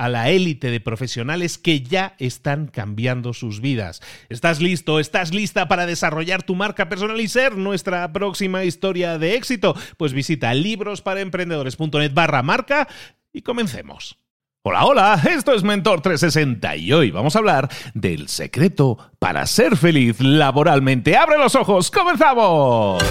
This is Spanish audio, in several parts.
a la élite de profesionales que ya están cambiando sus vidas. ¿Estás listo? ¿Estás lista para desarrollar tu marca personal y ser nuestra próxima historia de éxito? Pues visita librosparaemprendedores.net barra marca y comencemos. Hola, hola, esto es Mentor 360 y hoy vamos a hablar del secreto para ser feliz laboralmente. ¡Abre los ojos! ¡Comenzamos!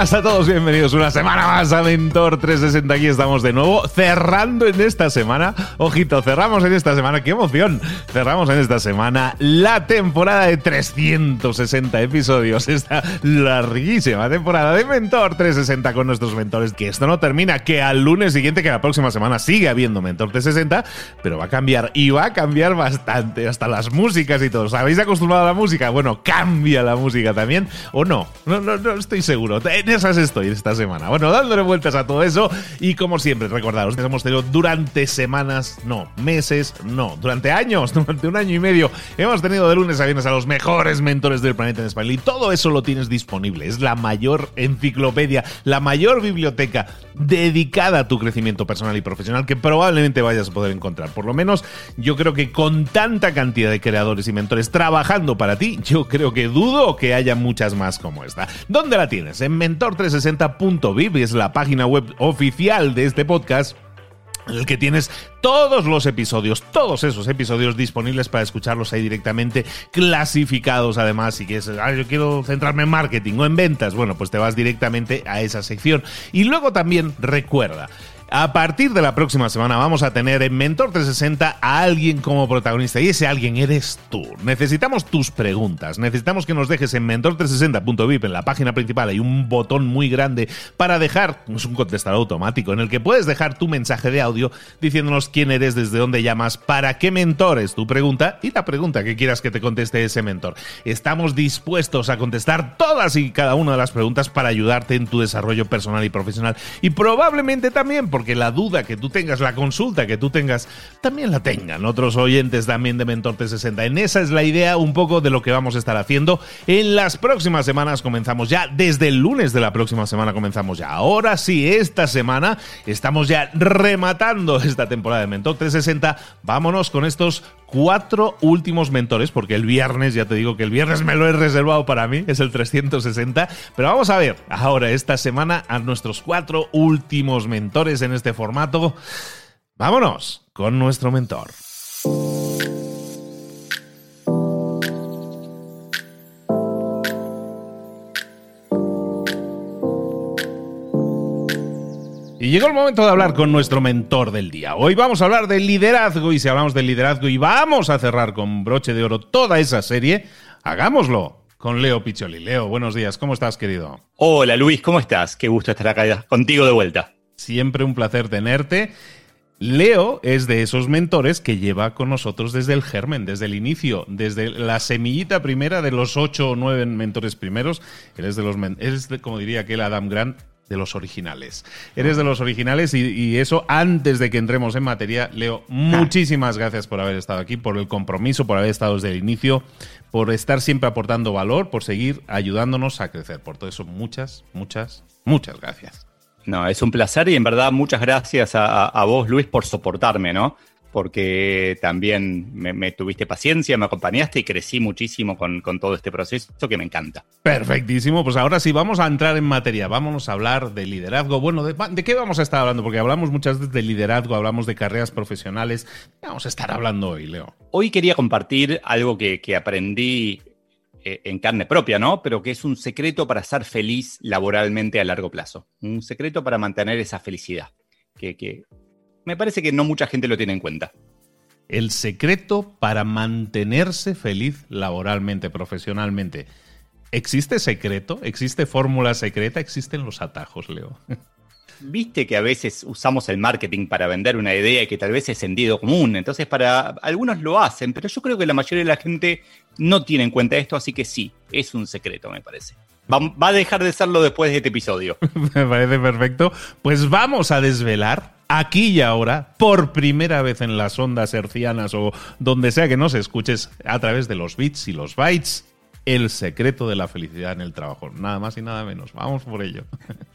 Buenas a todos, bienvenidos una semana más a Mentor 360. Aquí estamos de nuevo, cerrando en esta semana. Ojito, cerramos en esta semana, qué emoción. Cerramos en esta semana la temporada de 360 episodios. Esta larguísima temporada de Mentor 360 con nuestros mentores. Que esto no termina, que al lunes siguiente, que la próxima semana sigue habiendo Mentor 360, pero va a cambiar y va a cambiar bastante. Hasta las músicas y todo. ¿Os habéis acostumbrado a la música? Bueno, cambia la música también. ¿O no? No, no, no estoy seguro esas estoy esta semana. Bueno, dándole vueltas a todo eso y como siempre, recordaros que hemos tenido durante semanas, no, meses, no, durante años, durante un año y medio, hemos tenido de lunes a viernes a los mejores mentores del planeta en español y todo eso lo tienes disponible. Es la mayor enciclopedia, la mayor biblioteca dedicada a tu crecimiento personal y profesional que probablemente vayas a poder encontrar. Por lo menos yo creo que con tanta cantidad de creadores y mentores trabajando para ti, yo creo que dudo que haya muchas más como esta. ¿Dónde la tienes? En mentor360.vip es la página web oficial de este podcast en el que tienes todos los episodios, todos esos episodios disponibles para escucharlos ahí directamente, clasificados además, si quieres, ah, yo quiero centrarme en marketing o en ventas, bueno, pues te vas directamente a esa sección. Y luego también recuerda, a partir de la próxima semana vamos a tener en Mentor 360 a alguien como protagonista y ese alguien eres tú. Necesitamos tus preguntas, necesitamos que nos dejes en mentor360.vip en la página principal hay un botón muy grande para dejar, es un contestador automático en el que puedes dejar tu mensaje de audio diciéndonos quién eres, desde dónde llamas, para qué mentor es tu pregunta y la pregunta que quieras que te conteste ese mentor. Estamos dispuestos a contestar todas y cada una de las preguntas para ayudarte en tu desarrollo personal y profesional y probablemente también porque la duda que tú tengas, la consulta que tú tengas, también la tengan otros oyentes también de Mentor T60. En esa es la idea un poco de lo que vamos a estar haciendo. En las próximas semanas comenzamos ya, desde el lunes de la próxima semana comenzamos ya. Ahora sí, esta semana estamos ya rematando esta temporada de Mentor 360. Vámonos con estos cuatro últimos mentores, porque el viernes, ya te digo que el viernes me lo he reservado para mí, es el 360, pero vamos a ver ahora esta semana a nuestros cuatro últimos mentores en este formato. Vámonos con nuestro mentor. Y llegó el momento de hablar con nuestro mentor del día. Hoy vamos a hablar de liderazgo y si hablamos de liderazgo y vamos a cerrar con broche de oro toda esa serie, hagámoslo con Leo Picholi. Leo, buenos días, ¿cómo estás, querido? Hola Luis, ¿cómo estás? Qué gusto estar acá contigo de vuelta. Siempre un placer tenerte. Leo es de esos mentores que lleva con nosotros desde el germen, desde el inicio, desde la semillita primera de los ocho o nueve mentores primeros. Eres de los, eres como diría aquel Adam Grant, de los originales. Eres de los originales y, eso antes de que entremos en materia, Leo, muchísimas gracias por haber estado aquí, por el compromiso, por haber estado desde el inicio, por estar siempre aportando valor, por seguir ayudándonos a crecer. Por todo eso, muchas, muchas, muchas gracias. No, es un placer y en verdad muchas gracias a, vos, Luis, por soportarme, ¿no? Porque también me, tuviste paciencia, me acompañaste y crecí muchísimo con, todo este proceso que me encanta. Perfectísimo, pues ahora sí, vamos a entrar en materia, vamos a hablar de liderazgo. Bueno, ¿de, qué vamos a estar hablando? Porque hablamos muchas veces de liderazgo, hablamos de carreras profesionales. ¿Qué vamos a estar hablando hoy, Leo? Hoy quería compartir algo que, que aprendí en carne propia, ¿no? Pero que es un secreto para ser feliz laboralmente a largo plazo. Un secreto para mantener esa felicidad. Que, me parece que no mucha gente lo tiene en cuenta. El secreto para mantenerse feliz laboralmente, profesionalmente. ¿Existe secreto? ¿Existe fórmula secreta? ¿Existen los atajos, Leo? Viste que a veces usamos el marketing para vender una idea que tal vez es sentido común, entonces para algunos lo hacen, pero yo creo que la mayoría de la gente no tiene en cuenta esto, así que sí, es un secreto, me parece. Va, a dejar de serlo después de este episodio. me parece perfecto. Pues vamos a desvelar aquí y ahora, por primera vez en las ondas hercianas o donde sea que nos escuches a través de los bits y los bytes, el secreto de la felicidad en el trabajo. Nada más y nada menos. Vamos por ello.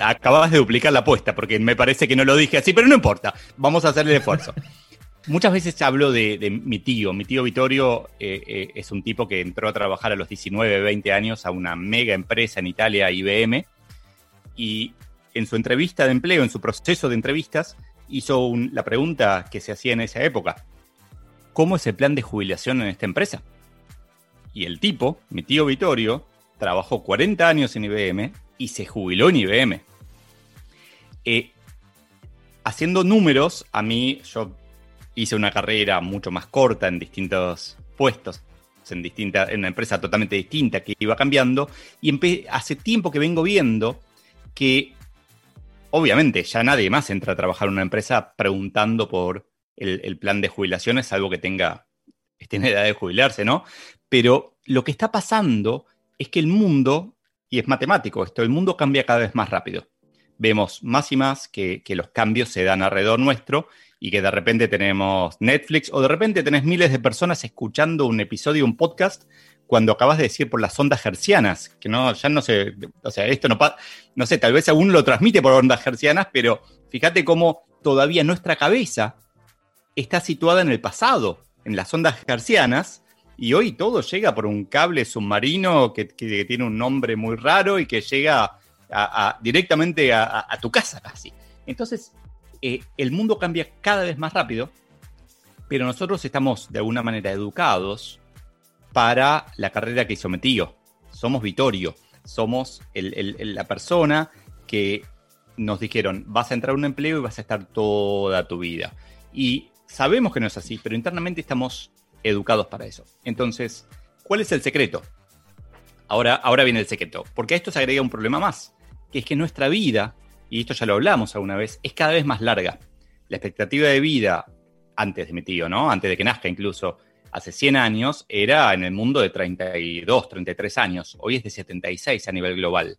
acabas de duplicar la apuesta, porque me parece que no lo dije así, pero no importa, vamos a hacer el esfuerzo. Muchas veces hablo de, mi tío. Mi tío Vittorio eh, eh, es un tipo que entró a trabajar a los 19, 20 años a una mega empresa en Italia, IBM, y en su entrevista de empleo, en su proceso de entrevistas, hizo la pregunta que se hacía en esa época. ¿Cómo es el plan de jubilación en esta empresa? Y el tipo, mi tío Vittorio, trabajó 40 años en IBM y se jubiló en IBM. Eh, haciendo números, a mí yo hice una carrera mucho más corta en distintos puestos, en, distinta, en una empresa totalmente distinta que iba cambiando, y hace tiempo que vengo viendo que obviamente ya nadie más entra a trabajar en una empresa preguntando por el, plan de jubilación, es algo que tenga, esté en edad de jubilarse, ¿no? Pero lo que está pasando es que el mundo es matemático esto, el mundo cambia cada vez más rápido. Vemos más y más que, los cambios se dan alrededor nuestro y que de repente tenemos Netflix o de repente tenés miles de personas escuchando un episodio, un podcast, cuando acabas de decir por las ondas hercianas, que no, ya no sé, o sea, esto no pasa, no sé, tal vez aún lo transmite por ondas hercianas, pero fíjate cómo todavía nuestra cabeza está situada en el pasado, en las ondas hercianas, y hoy todo llega por un cable submarino que, tiene un nombre muy raro y que llega directamente a, tu casa casi. Entonces, eh, el mundo cambia cada vez más rápido, pero nosotros estamos de alguna manera educados para la carrera que hizo Metío. Somos Vitorio, somos la persona que nos dijeron, vas a entrar a un empleo y vas a estar toda tu vida. Y sabemos que no es así, pero internamente estamos educados para eso. Entonces, ¿cuál es el secreto? Ahora, ahora viene el secreto, porque a esto se agrega un problema más, que es que nuestra vida, y esto ya lo hablamos alguna vez, es cada vez más larga. La expectativa de vida antes de mi tío, ¿no? Antes de que nazca incluso, hace 100 años, era en el mundo de 32, 33 años. Hoy es de 76 a nivel global.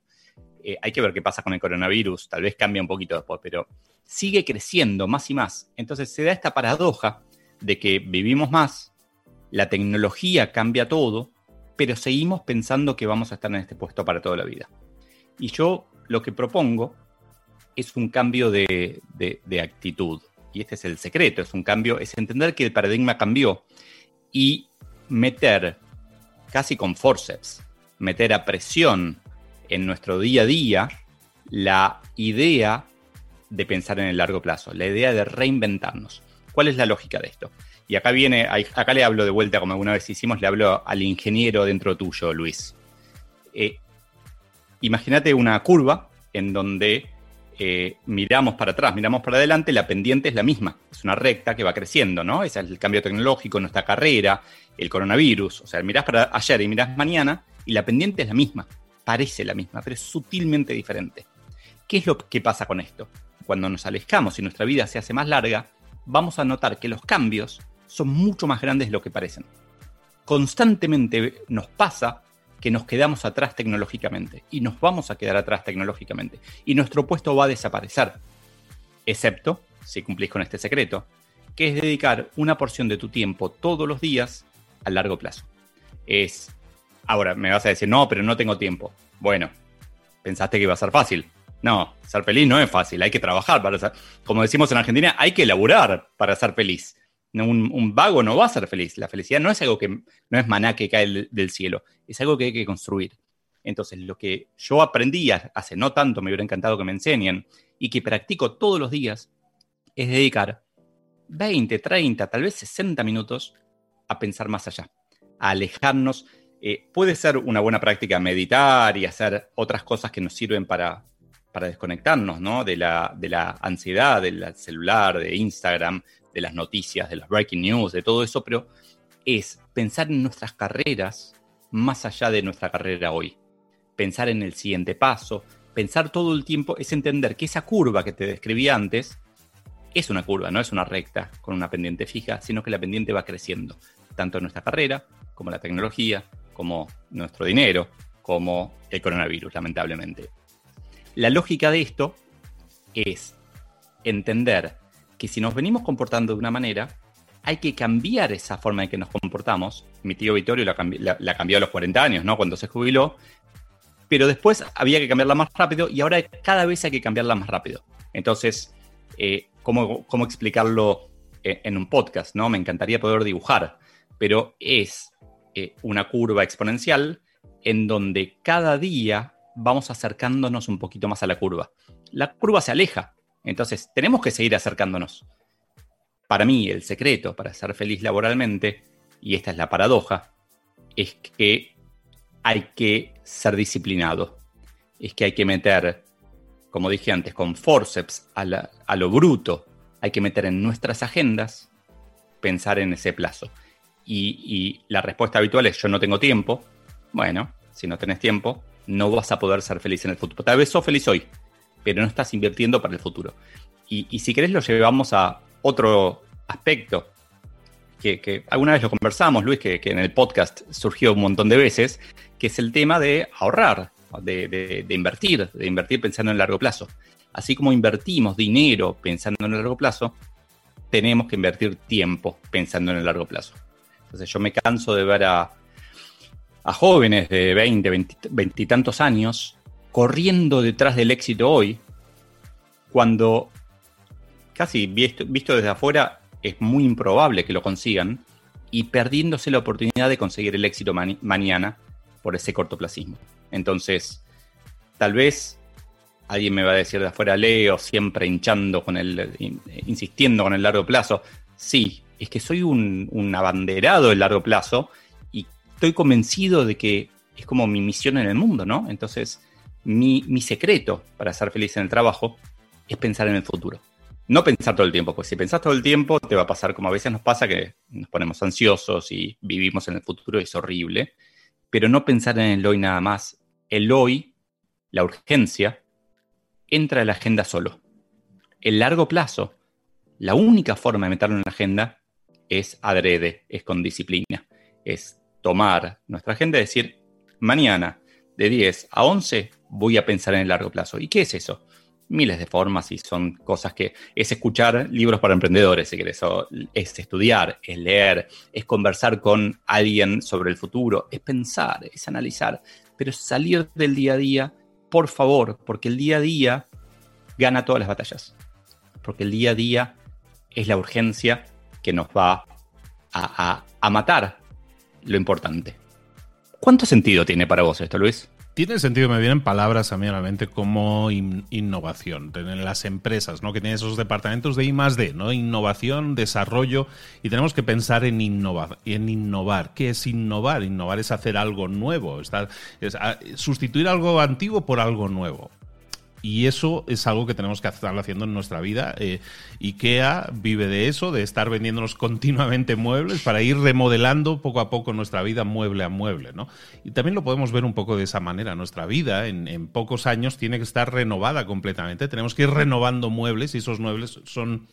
Eh, hay que ver qué pasa con el coronavirus, tal vez cambia un poquito después, pero sigue creciendo más y más. Entonces se da esta paradoja de que vivimos más, la tecnología cambia todo, pero seguimos pensando que vamos a estar en este puesto para toda la vida. Y yo lo que propongo es un cambio de, actitud. Y este es el secreto, es un cambio, es entender que el paradigma cambió y meter casi con forceps, meter a presión en nuestro día a día la idea de pensar en el largo plazo, la idea de reinventarnos. ¿Cuál es la lógica de esto? Y acá viene, acá le hablo de vuelta, como alguna vez hicimos, le hablo al ingeniero dentro tuyo, Luis. Eh, imagínate una curva en donde eh, miramos para atrás, miramos para adelante, la pendiente es la misma. Es una recta que va creciendo, ¿no? Ese es el cambio tecnológico, nuestra carrera, el coronavirus. O sea, mirás para ayer y mirás mañana y la pendiente es la misma. Parece la misma, pero es sutilmente diferente. ¿Qué es lo que pasa con esto? Cuando nos alejamos y nuestra vida se hace más larga, vamos a notar que los cambios son mucho más grandes de lo que parecen. Constantemente nos pasa que nos quedamos atrás tecnológicamente y nos vamos a quedar atrás tecnológicamente y nuestro puesto va a desaparecer, excepto si cumplís con este secreto, que es dedicar una porción de tu tiempo todos los días a largo plazo. Es, ahora me vas a decir, no, pero no tengo tiempo. Bueno, pensaste que iba a ser fácil. No, ser feliz no es fácil, hay que trabajar para ser, como decimos en Argentina, hay que elaborar para ser feliz. Un, vago no va a ser feliz. La felicidad no es algo que no es maná que cae del, cielo, es algo que hay que construir. Entonces, lo que yo aprendí hace no tanto, me hubiera encantado que me enseñen, y que practico todos los días, es dedicar 20, 30, tal vez 60 minutos a pensar más allá, a alejarnos. Eh, puede ser una buena práctica meditar y hacer otras cosas que nos sirven para, para desconectarnos ¿no? de, la, de la ansiedad del celular, de Instagram, de las noticias, de las breaking news, de todo eso, pero es pensar en nuestras carreras más allá de nuestra carrera hoy. Pensar en el siguiente paso, pensar todo el tiempo, es entender que esa curva que te describí antes es una curva, no es una recta con una pendiente fija, sino que la pendiente va creciendo, tanto en nuestra carrera como la tecnología, como nuestro dinero, como el coronavirus, lamentablemente. La lógica de esto es entender que si nos venimos comportando de una manera, hay que cambiar esa forma en que nos comportamos. Mi tío Vittorio la, cambió a los 40 años, ¿no? Cuando se jubiló. Pero después había que cambiarla más rápido y ahora cada vez hay que cambiarla más rápido. Entonces, eh, ¿cómo, explicarlo eh, en un podcast? ¿no? Me encantaría poder dibujar, pero es eh, una curva exponencial en donde cada día vamos acercándonos un poquito más a la curva. La curva se aleja, entonces, tenemos que seguir acercándonos. Para mí, el secreto para ser feliz laboralmente, y esta es la paradoja, es que hay que ser disciplinado. Es que hay que meter, como dije antes, con forceps a, lo bruto. Hay que meter en nuestras agendas pensar en ese plazo. Y, la respuesta habitual es yo no tengo tiempo. Bueno, si no tenés tiempo, no vas a poder ser feliz en el futuro. Tal vez sos feliz hoy, pero no estás invirtiendo para el futuro. Y, si querés lo llevamos a otro aspecto, que, alguna vez lo conversamos, Luis, que, en el podcast surgió un montón de veces, que es el tema de ahorrar, de, invertir, de invertir pensando en largo plazo. Así como invertimos dinero pensando en el largo plazo, tenemos que invertir tiempo pensando en el largo plazo. Entonces yo me canso de ver a, jóvenes de 20, 20, y tantos años corriendo detrás del éxito hoy, cuando casi visto, desde afuera es muy improbable que lo consigan, y perdiéndose la oportunidad de conseguir el éxito mañana por ese cortoplacismo. Entonces, tal vez alguien me va a decir de afuera, Leo, siempre hinchando con el, insistiendo con el largo plazo. Sí, es que soy un, un abanderado del largo plazo y estoy convencido de que es como mi misión en el mundo, ¿no? Entonces, mi, secreto para ser feliz en el trabajo es pensar en el futuro. No pensar todo el tiempo, pues si pensás todo el tiempo te va a pasar como a veces nos pasa que nos ponemos ansiosos y vivimos en el futuro es horrible, pero no pensar en el hoy nada más. El hoy, la urgencia, entra en la agenda solo. El largo plazo, la única forma de meterlo en la agenda es adrede, es con disciplina, es tomar nuestra agenda y decir, mañana de 10 a 11 voy a pensar en el largo plazo. ¿Y qué es eso? Miles de formas y son cosas que es escuchar libros para emprendedores, si querés, es estudiar, es leer, es conversar con alguien sobre el futuro, es pensar, es analizar, pero salir del día a día, por favor, porque el día a día gana todas las batallas. Porque el día a día es la urgencia que nos va a, a matar lo importante. ¿Cuánto sentido tiene para vos esto, Luis? Tiene sentido, me vienen palabras a mí a la mente como innovación. En las empresas, ¿no? Que tienen esos departamentos de I más D, ¿no? Innovación, desarrollo, y tenemos que pensar en innovar. En innovar. ¿Qué es innovar? Innovar es hacer algo nuevo, es sustituir algo antiguo por algo nuevo. Y eso es algo que tenemos que estar haciendo en nuestra vida. Eh, IKEA vive de eso, de estar vendiéndonos continuamente muebles para ir remodelando poco a poco nuestra vida mueble a mueble. ¿no? Y también lo podemos ver un poco de esa manera. Nuestra vida en, en pocos años tiene que estar renovada completamente. Tenemos que ir renovando muebles y esos muebles son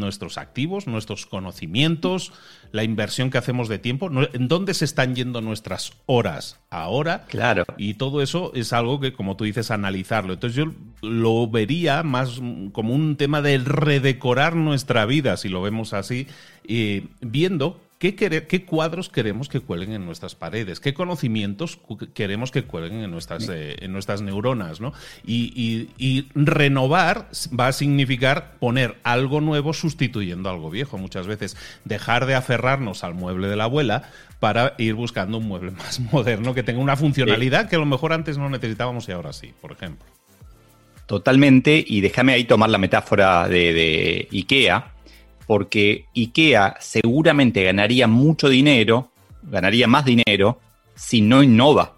nuestros activos, nuestros conocimientos, la inversión que hacemos de tiempo, en dónde se están yendo nuestras horas ahora. Claro. Y todo eso es algo que, como tú dices, analizarlo. Entonces yo lo vería más como un tema de redecorar nuestra vida, si lo vemos así, eh, viendo ¿Qué, cuadros queremos que cuelguen en nuestras paredes? ¿Qué conocimientos queremos que cuelguen en nuestras, eh, en nuestras neuronas? ¿no? Y, renovar va a significar poner algo nuevo sustituyendo algo viejo. Muchas veces dejar de aferrarnos al mueble de la abuela para ir buscando un mueble más moderno que tenga una funcionalidad que a lo mejor antes no necesitábamos y ahora sí, por ejemplo. Totalmente, y déjame ahí tomar la metáfora de, de IKEA porque IKEA seguramente ganaría mucho dinero, ganaría más dinero, si no innova.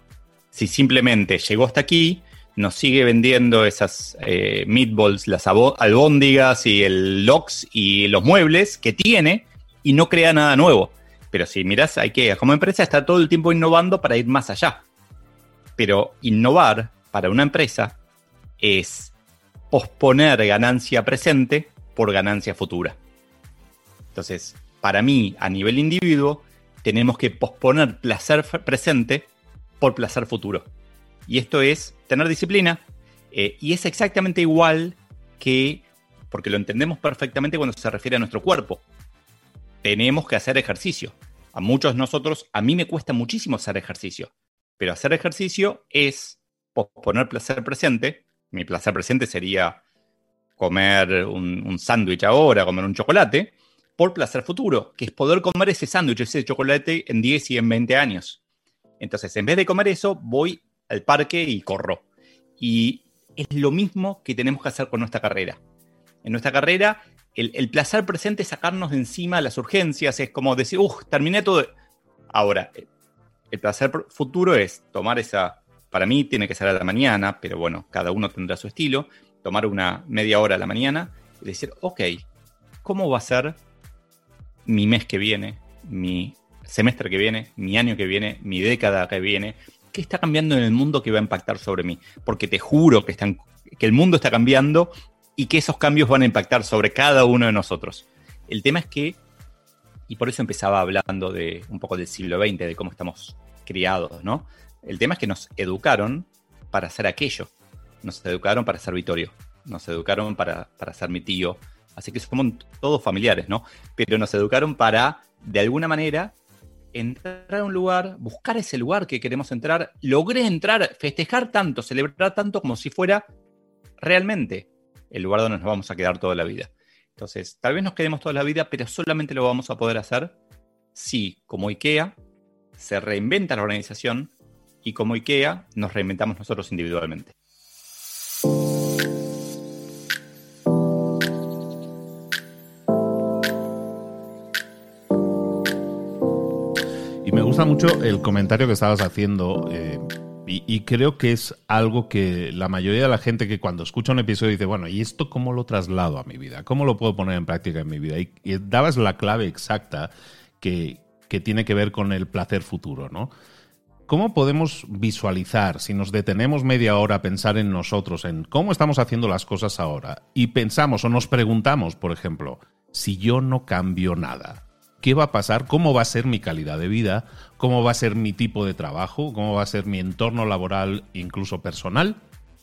Si simplemente llegó hasta aquí, nos sigue vendiendo esas eh, meatballs, las albóndigas y el lox y los muebles que tiene y no crea nada nuevo. Pero si miras a IKEA como empresa, está todo el tiempo innovando para ir más allá. Pero innovar para una empresa es posponer ganancia presente por ganancia futura. Entonces, para mí, a nivel individuo, tenemos que posponer placer presente por placer futuro. Y esto es tener disciplina. Eh, y es exactamente igual que, porque lo entendemos perfectamente cuando se refiere a nuestro cuerpo. Tenemos que hacer ejercicio. A muchos de nosotros, a mí me cuesta muchísimo hacer ejercicio. Pero hacer ejercicio es posponer placer presente. Mi placer presente sería comer un, un sándwich ahora, comer un chocolate por placer futuro, que es poder comer ese sándwich, ese chocolate en 10 y en 20 años. Entonces, en vez de comer eso, voy al parque y corro. Y es lo mismo que tenemos que hacer con nuestra carrera. En nuestra carrera, el, placer presente es sacarnos de encima las urgencias, es como decir, uff, terminé todo. Ahora, el placer futuro es tomar esa, para mí tiene que ser a la mañana, pero bueno, cada uno tendrá su estilo, tomar una media hora a la mañana y decir, ok, ¿cómo va a ser mi mes que viene, mi semestre que viene, mi año que viene, mi década que viene, qué está cambiando en el mundo que va a impactar sobre mí. Porque te juro que, que el mundo está cambiando y que esos cambios van a impactar sobre cada uno de nosotros. El tema es que, y por eso empezaba hablando de un poco del siglo XX, de cómo estamos criados, ¿no? El tema es que nos educaron para hacer aquello. Nos educaron para ser Vitorio. Nos educaron para, para ser mi tío, Así que somos todos familiares, ¿no? Pero nos educaron para, de alguna manera, entrar a un lugar, buscar ese lugar que queremos entrar, logré entrar, festejar tanto, celebrar tanto como si fuera realmente el lugar donde nos vamos a quedar toda la vida. Entonces, tal vez nos quedemos toda la vida, pero solamente lo vamos a poder hacer si, como IKEA, se reinventa la organización y como IKEA nos reinventamos nosotros individualmente. Mucho el comentario que estabas haciendo. Eh, y, creo que es algo que la mayoría de la gente que cuando escucha un episodio dice, bueno, ¿y esto cómo lo traslado a mi vida? ¿Cómo lo puedo poner en práctica en mi vida? Y, dabas la clave exacta que, que, tiene que ver con el placer futuro, ¿no? ¿Cómo podemos visualizar, si nos detenemos media hora a pensar en nosotros, en cómo estamos haciendo las cosas ahora, y pensamos o nos preguntamos, por ejemplo, si yo no cambio nada, qué va a pasar, cómo va a ser mi calidad de vida, cómo va a ser mi tipo de trabajo, cómo va a ser mi entorno laboral, incluso personal,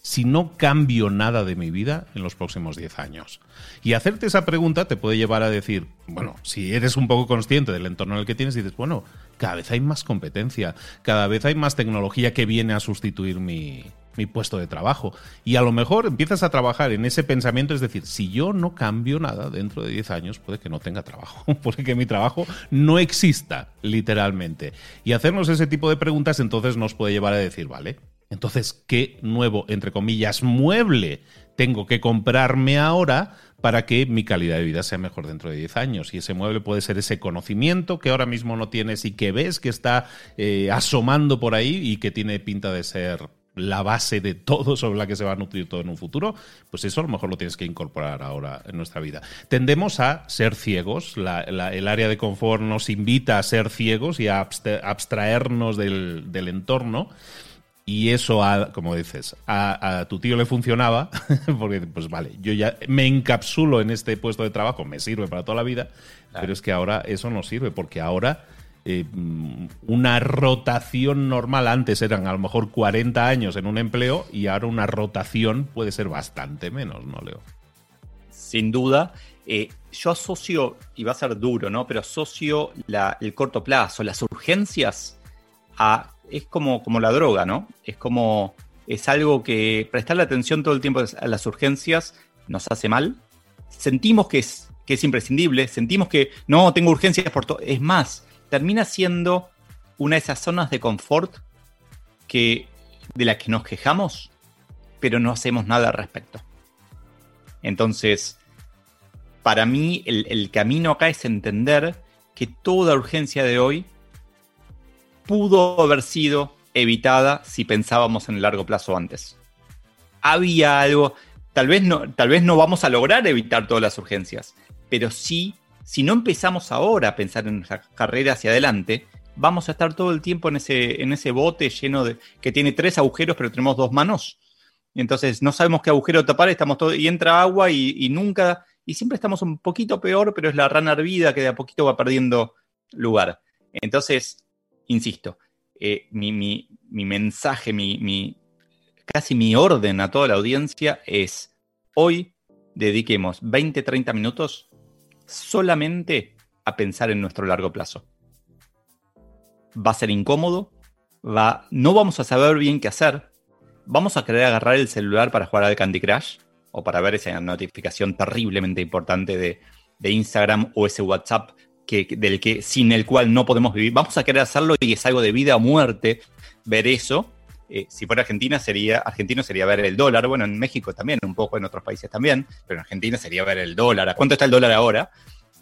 si no cambio nada de mi vida en los próximos 10 años. Y hacerte esa pregunta te puede llevar a decir, bueno, si eres un poco consciente del entorno en el que tienes, dices, bueno, cada vez hay más competencia, cada vez hay más tecnología que viene a sustituir mi, mi puesto de trabajo. Y a lo mejor empiezas a trabajar en ese pensamiento, es decir, si yo no cambio nada dentro de 10 años, puede que no tenga trabajo, puede que mi trabajo no exista, literalmente. Y hacernos ese tipo de preguntas entonces nos puede llevar a decir, vale, entonces, ¿qué nuevo, entre comillas, mueble tengo que comprarme ahora para que mi calidad de vida sea mejor dentro de 10 años. Y ese mueble puede ser ese conocimiento que ahora mismo no tienes y que ves que está eh, asomando por ahí y que tiene pinta de ser la base de todo sobre la que se va a nutrir todo en un futuro, pues eso a lo mejor lo tienes que incorporar ahora en nuestra vida. Tendemos a ser ciegos, el área de confort nos invita a ser ciegos y a abstraernos del, entorno. Y eso, como dices, a, tu tío le funcionaba, porque pues vale, yo ya me encapsulo en este puesto de trabajo, me sirve para toda la vida, pero es que ahora eso no sirve, porque ahora eh, una rotación normal. Antes eran a lo mejor 40 años en un empleo y ahora una rotación puede ser bastante menos, ¿no, Leo? Sin duda. Eh, yo asocio, y va a ser duro, ¿no? Pero asocio el corto plazo, las urgencias, es como, como la droga, ¿no? Es como, es algo que prestarle atención todo el tiempo a las urgencias nos hace mal. Sentimos que es, que es imprescindible, sentimos que no tengo urgencias por todo. Es más, termina siendo una de esas zonas de confort que, de las que nos quejamos, pero no hacemos nada al respecto. Entonces, para mí el, camino acá es entender que toda urgencia de hoy pudo haber sido evitada si pensábamos en el largo plazo antes. Había algo, tal vez no, tal vez no vamos a lograr evitar todas las urgencias, pero sí si no empezamos ahora a pensar en nuestra carrera hacia adelante, vamos a estar todo el tiempo en ese, en ese bote lleno de. que tiene tres agujeros, pero tenemos dos manos. entonces no sabemos qué agujero tapar, estamos todo, y entra agua y, nunca. Y siempre estamos un poquito peor, pero es la rana hervida que de a poquito va perdiendo lugar. Entonces, insisto, eh, mi, mensaje, mi, casi mi orden a toda la audiencia es: hoy dediquemos 20, 30 minutos solamente a pensar en nuestro largo plazo. Va a ser incómodo, va, no vamos a saber bien qué hacer, vamos a querer agarrar el celular para jugar al Candy Crush o para ver esa notificación terriblemente importante de, Instagram o ese WhatsApp que, del que, sin el cual no podemos vivir. Vamos a querer hacerlo y es algo de vida o muerte ver eso. Eh, si fuera Argentina sería, argentino sería ver el dólar, bueno, en México también, un poco en otros países también, pero en Argentina sería ver el dólar, ¿a cuánto está el dólar ahora?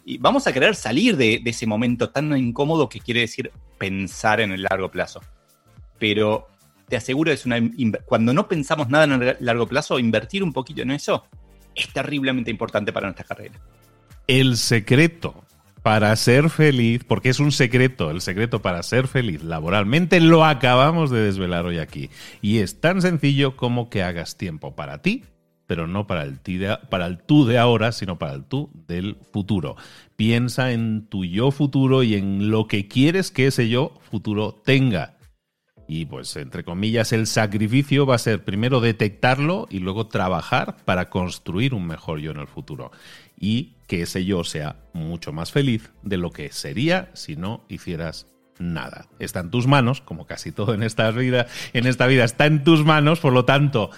Y vamos a querer salir de, ese momento tan incómodo que quiere decir pensar en el largo plazo. Pero te aseguro, es una, cuando no pensamos nada en el largo plazo, invertir un poquito en eso es terriblemente importante para nuestra carrera. El secreto para ser feliz, porque es un secreto, el secreto para ser feliz laboralmente, lo acabamos de desvelar hoy aquí. Y es tan sencillo como que hagas tiempo para ti, pero no para el, para el tú de ahora, sino para el tú del futuro. Piensa en tu yo futuro y en lo que quieres que ese yo futuro tenga. Y pues, entre comillas, el sacrificio va a ser primero detectarlo y luego trabajar para construir un mejor yo en el futuro y que ese yo sea mucho más feliz de lo que sería si no hicieras nada. Está en tus manos, como casi todo en esta vida, en esta vida está en tus manos, por lo tanto,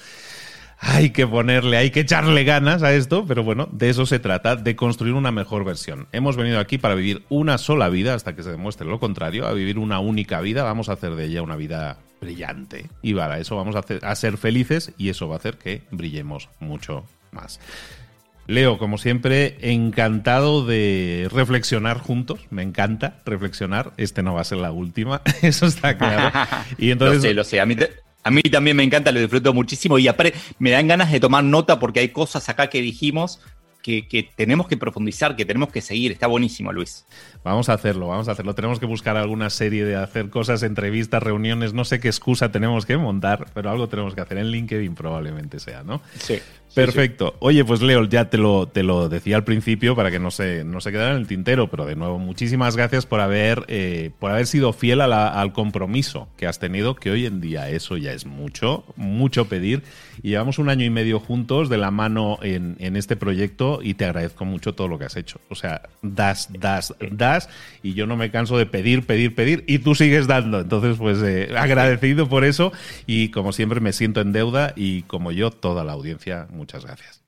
hay que ponerle, hay que echarle ganas a esto, pero bueno, de eso se trata, de construir una mejor versión. Hemos venido aquí para vivir una sola vida, hasta que se demuestre lo contrario, a vivir una única vida, vamos a hacer de ella una vida brillante. Y para eso vamos a, a ser felices y eso va a hacer que brillemos mucho más. Leo, como siempre, encantado de reflexionar juntos. Me encanta reflexionar. Este no va a ser la última, eso está claro. Y entonces... lo sé, lo sé. A mí, a mí también me encanta, lo disfruto muchísimo y me dan ganas de tomar nota porque hay cosas acá que dijimos que, tenemos que profundizar, que tenemos que seguir. Está buenísimo, Luis. Vamos a hacerlo, vamos a hacerlo. Tenemos que buscar alguna serie de hacer cosas, entrevistas, reuniones. No sé qué excusa tenemos que montar, pero algo tenemos que hacer en LinkedIn probablemente sea, ¿no? Sí. Perfecto. Oye, pues Leo, ya te lo, te lo decía al principio para que no se, no se quedara en el tintero, pero de nuevo, muchísimas gracias por haber, eh, por haber sido fiel al compromiso que has tenido, que hoy en día eso ya es mucho, mucho pedir. Y llevamos un año y medio juntos de la mano en, en este proyecto y te agradezco mucho todo lo que has hecho. O sea, das, das, das y yo no me canso de pedir, pedir, pedir y tú sigues dando. Entonces, pues eh, agradecido por eso y como siempre me siento en deuda y como yo, toda la audiencia, muchas gracias.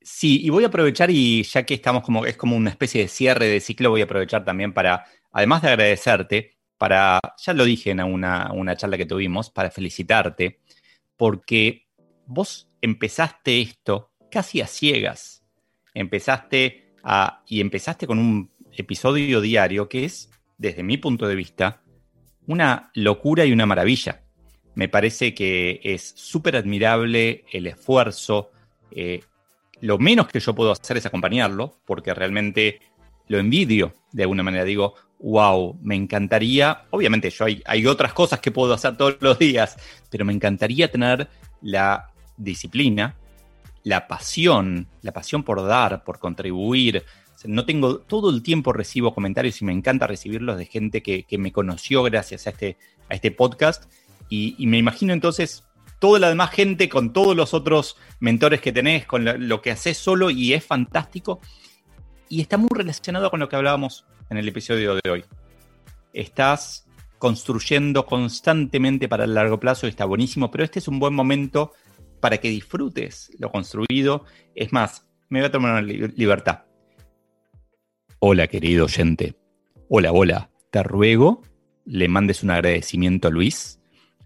sí, y voy a aprovechar y ya que estamos como, es como una especie de cierre de ciclo, voy a aprovechar también para, además de agradecerte, para, ya lo dije en una, una charla que tuvimos, para felicitarte, porque vos empezaste esto casi a ciegas empezaste a, y empezaste con un episodio diario que es, desde mi punto de vista, una locura y una maravilla. Me parece que es súper admirable el esfuerzo. Eh, lo menos que yo puedo hacer es acompañarlo, porque realmente lo envidio de alguna manera. Digo, wow, me encantaría, obviamente yo hay, hay otras cosas que puedo hacer todos los días, pero me encantaría tener la disciplina, la pasión, la pasión por dar, por contribuir. No tengo, todo el tiempo recibo comentarios y me encanta recibirlos de gente que, me conoció gracias a este, a este podcast. Y, me imagino entonces toda la demás gente con todos los otros mentores que tenés, con lo, que haces solo y es fantástico. Y está muy relacionado con lo que hablábamos en el episodio de hoy. Estás construyendo constantemente para el largo plazo y está buenísimo, pero este es un buen momento para que disfrutes lo construido. Es más, me voy a tomar una libertad. Hola, querido oyente. Hola, hola. Te ruego le mandes un agradecimiento a Luis,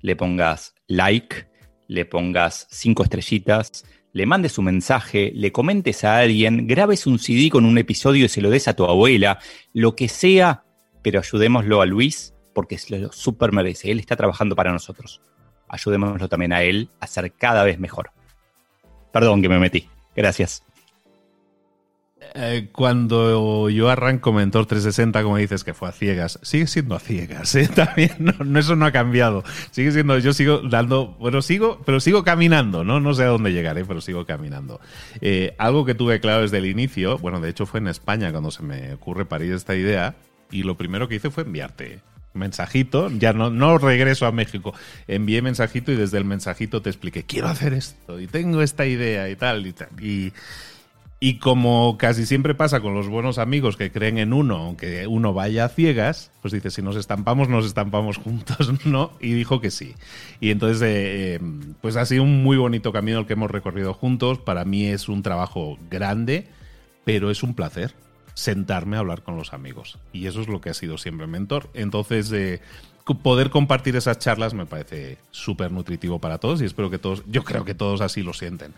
le pongas like, le pongas cinco estrellitas, le mandes un mensaje, le comentes a alguien, grabes un CD con un episodio y se lo des a tu abuela, lo que sea, pero ayudémoslo a Luis porque se lo super merece. Él está trabajando para nosotros. Ayudémoslo también a él a ser cada vez mejor. Perdón que me metí. Gracias. Eh, cuando yo arranco Mentor 360, como dices que fue a ciegas, sigue siendo a ciegas, ¿eh? También, no, eso no ha cambiado. Sigue siendo, yo sigo dando, bueno, sigo, pero sigo caminando, ¿no? No sé a dónde llegaré, pero sigo caminando. Eh, algo que tuve claro desde el inicio, bueno, de hecho fue en España cuando se me ocurre parir esta idea, y lo primero que hice fue enviarte mensajito, ya no, no regreso a México, envié mensajito y desde el mensajito te expliqué, quiero hacer esto y tengo esta idea y tal y tal. Y, y como casi siempre pasa con los buenos amigos que creen en uno, aunque uno vaya a ciegas, pues dice, si nos estampamos, nos estampamos juntos, ¿no? Y dijo que sí. Y entonces, eh, pues ha sido un muy bonito camino el que hemos recorrido juntos. Para mí es un trabajo grande, pero es un placer sentarme a hablar con los amigos. Y eso es lo que ha sido siempre Mentor. Entonces, eh, poder compartir esas charlas me parece súper nutritivo para todos y espero que todos, yo creo que todos así lo sienten.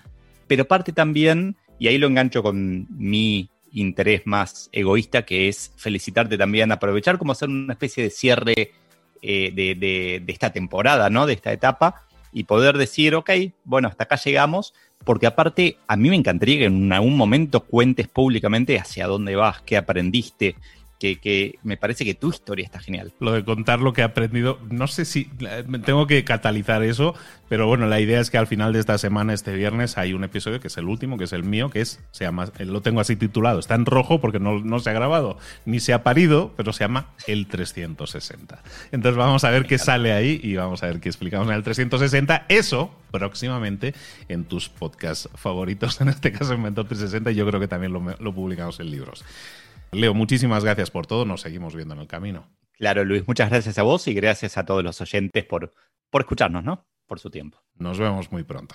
Pero parte también y ahí lo engancho con mi interés más egoísta, que es felicitarte también, aprovechar como hacer una especie de cierre eh, de, esta temporada, ¿no? De esta etapa, y poder decir, ok, bueno, hasta acá llegamos, porque aparte a mí me encantaría que en algún momento cuentes públicamente hacia dónde vas, qué aprendiste, que, me parece que tu historia está genial. Lo de contar lo que he aprendido, no sé si tengo que catalizar eso, pero bueno, la idea es que al final de esta semana, este viernes, hay un episodio que es el último, que es el mío, que es, se llama, lo tengo así titulado, está en rojo porque no, no se ha grabado, ni se ha parido, pero se llama El 360. Entonces vamos a ver qué sale ahí y vamos a ver qué explicamos en el 360. Eso próximamente en tus podcasts favoritos, en este caso en Mentor 360, y yo creo que también lo, lo publicamos en libros. Leo, muchísimas gracias por todo. Nos seguimos viendo en el camino. Claro, Luis, muchas gracias a vos y gracias a todos los oyentes por, por escucharnos, ¿no? Por su tiempo. Nos vemos muy pronto.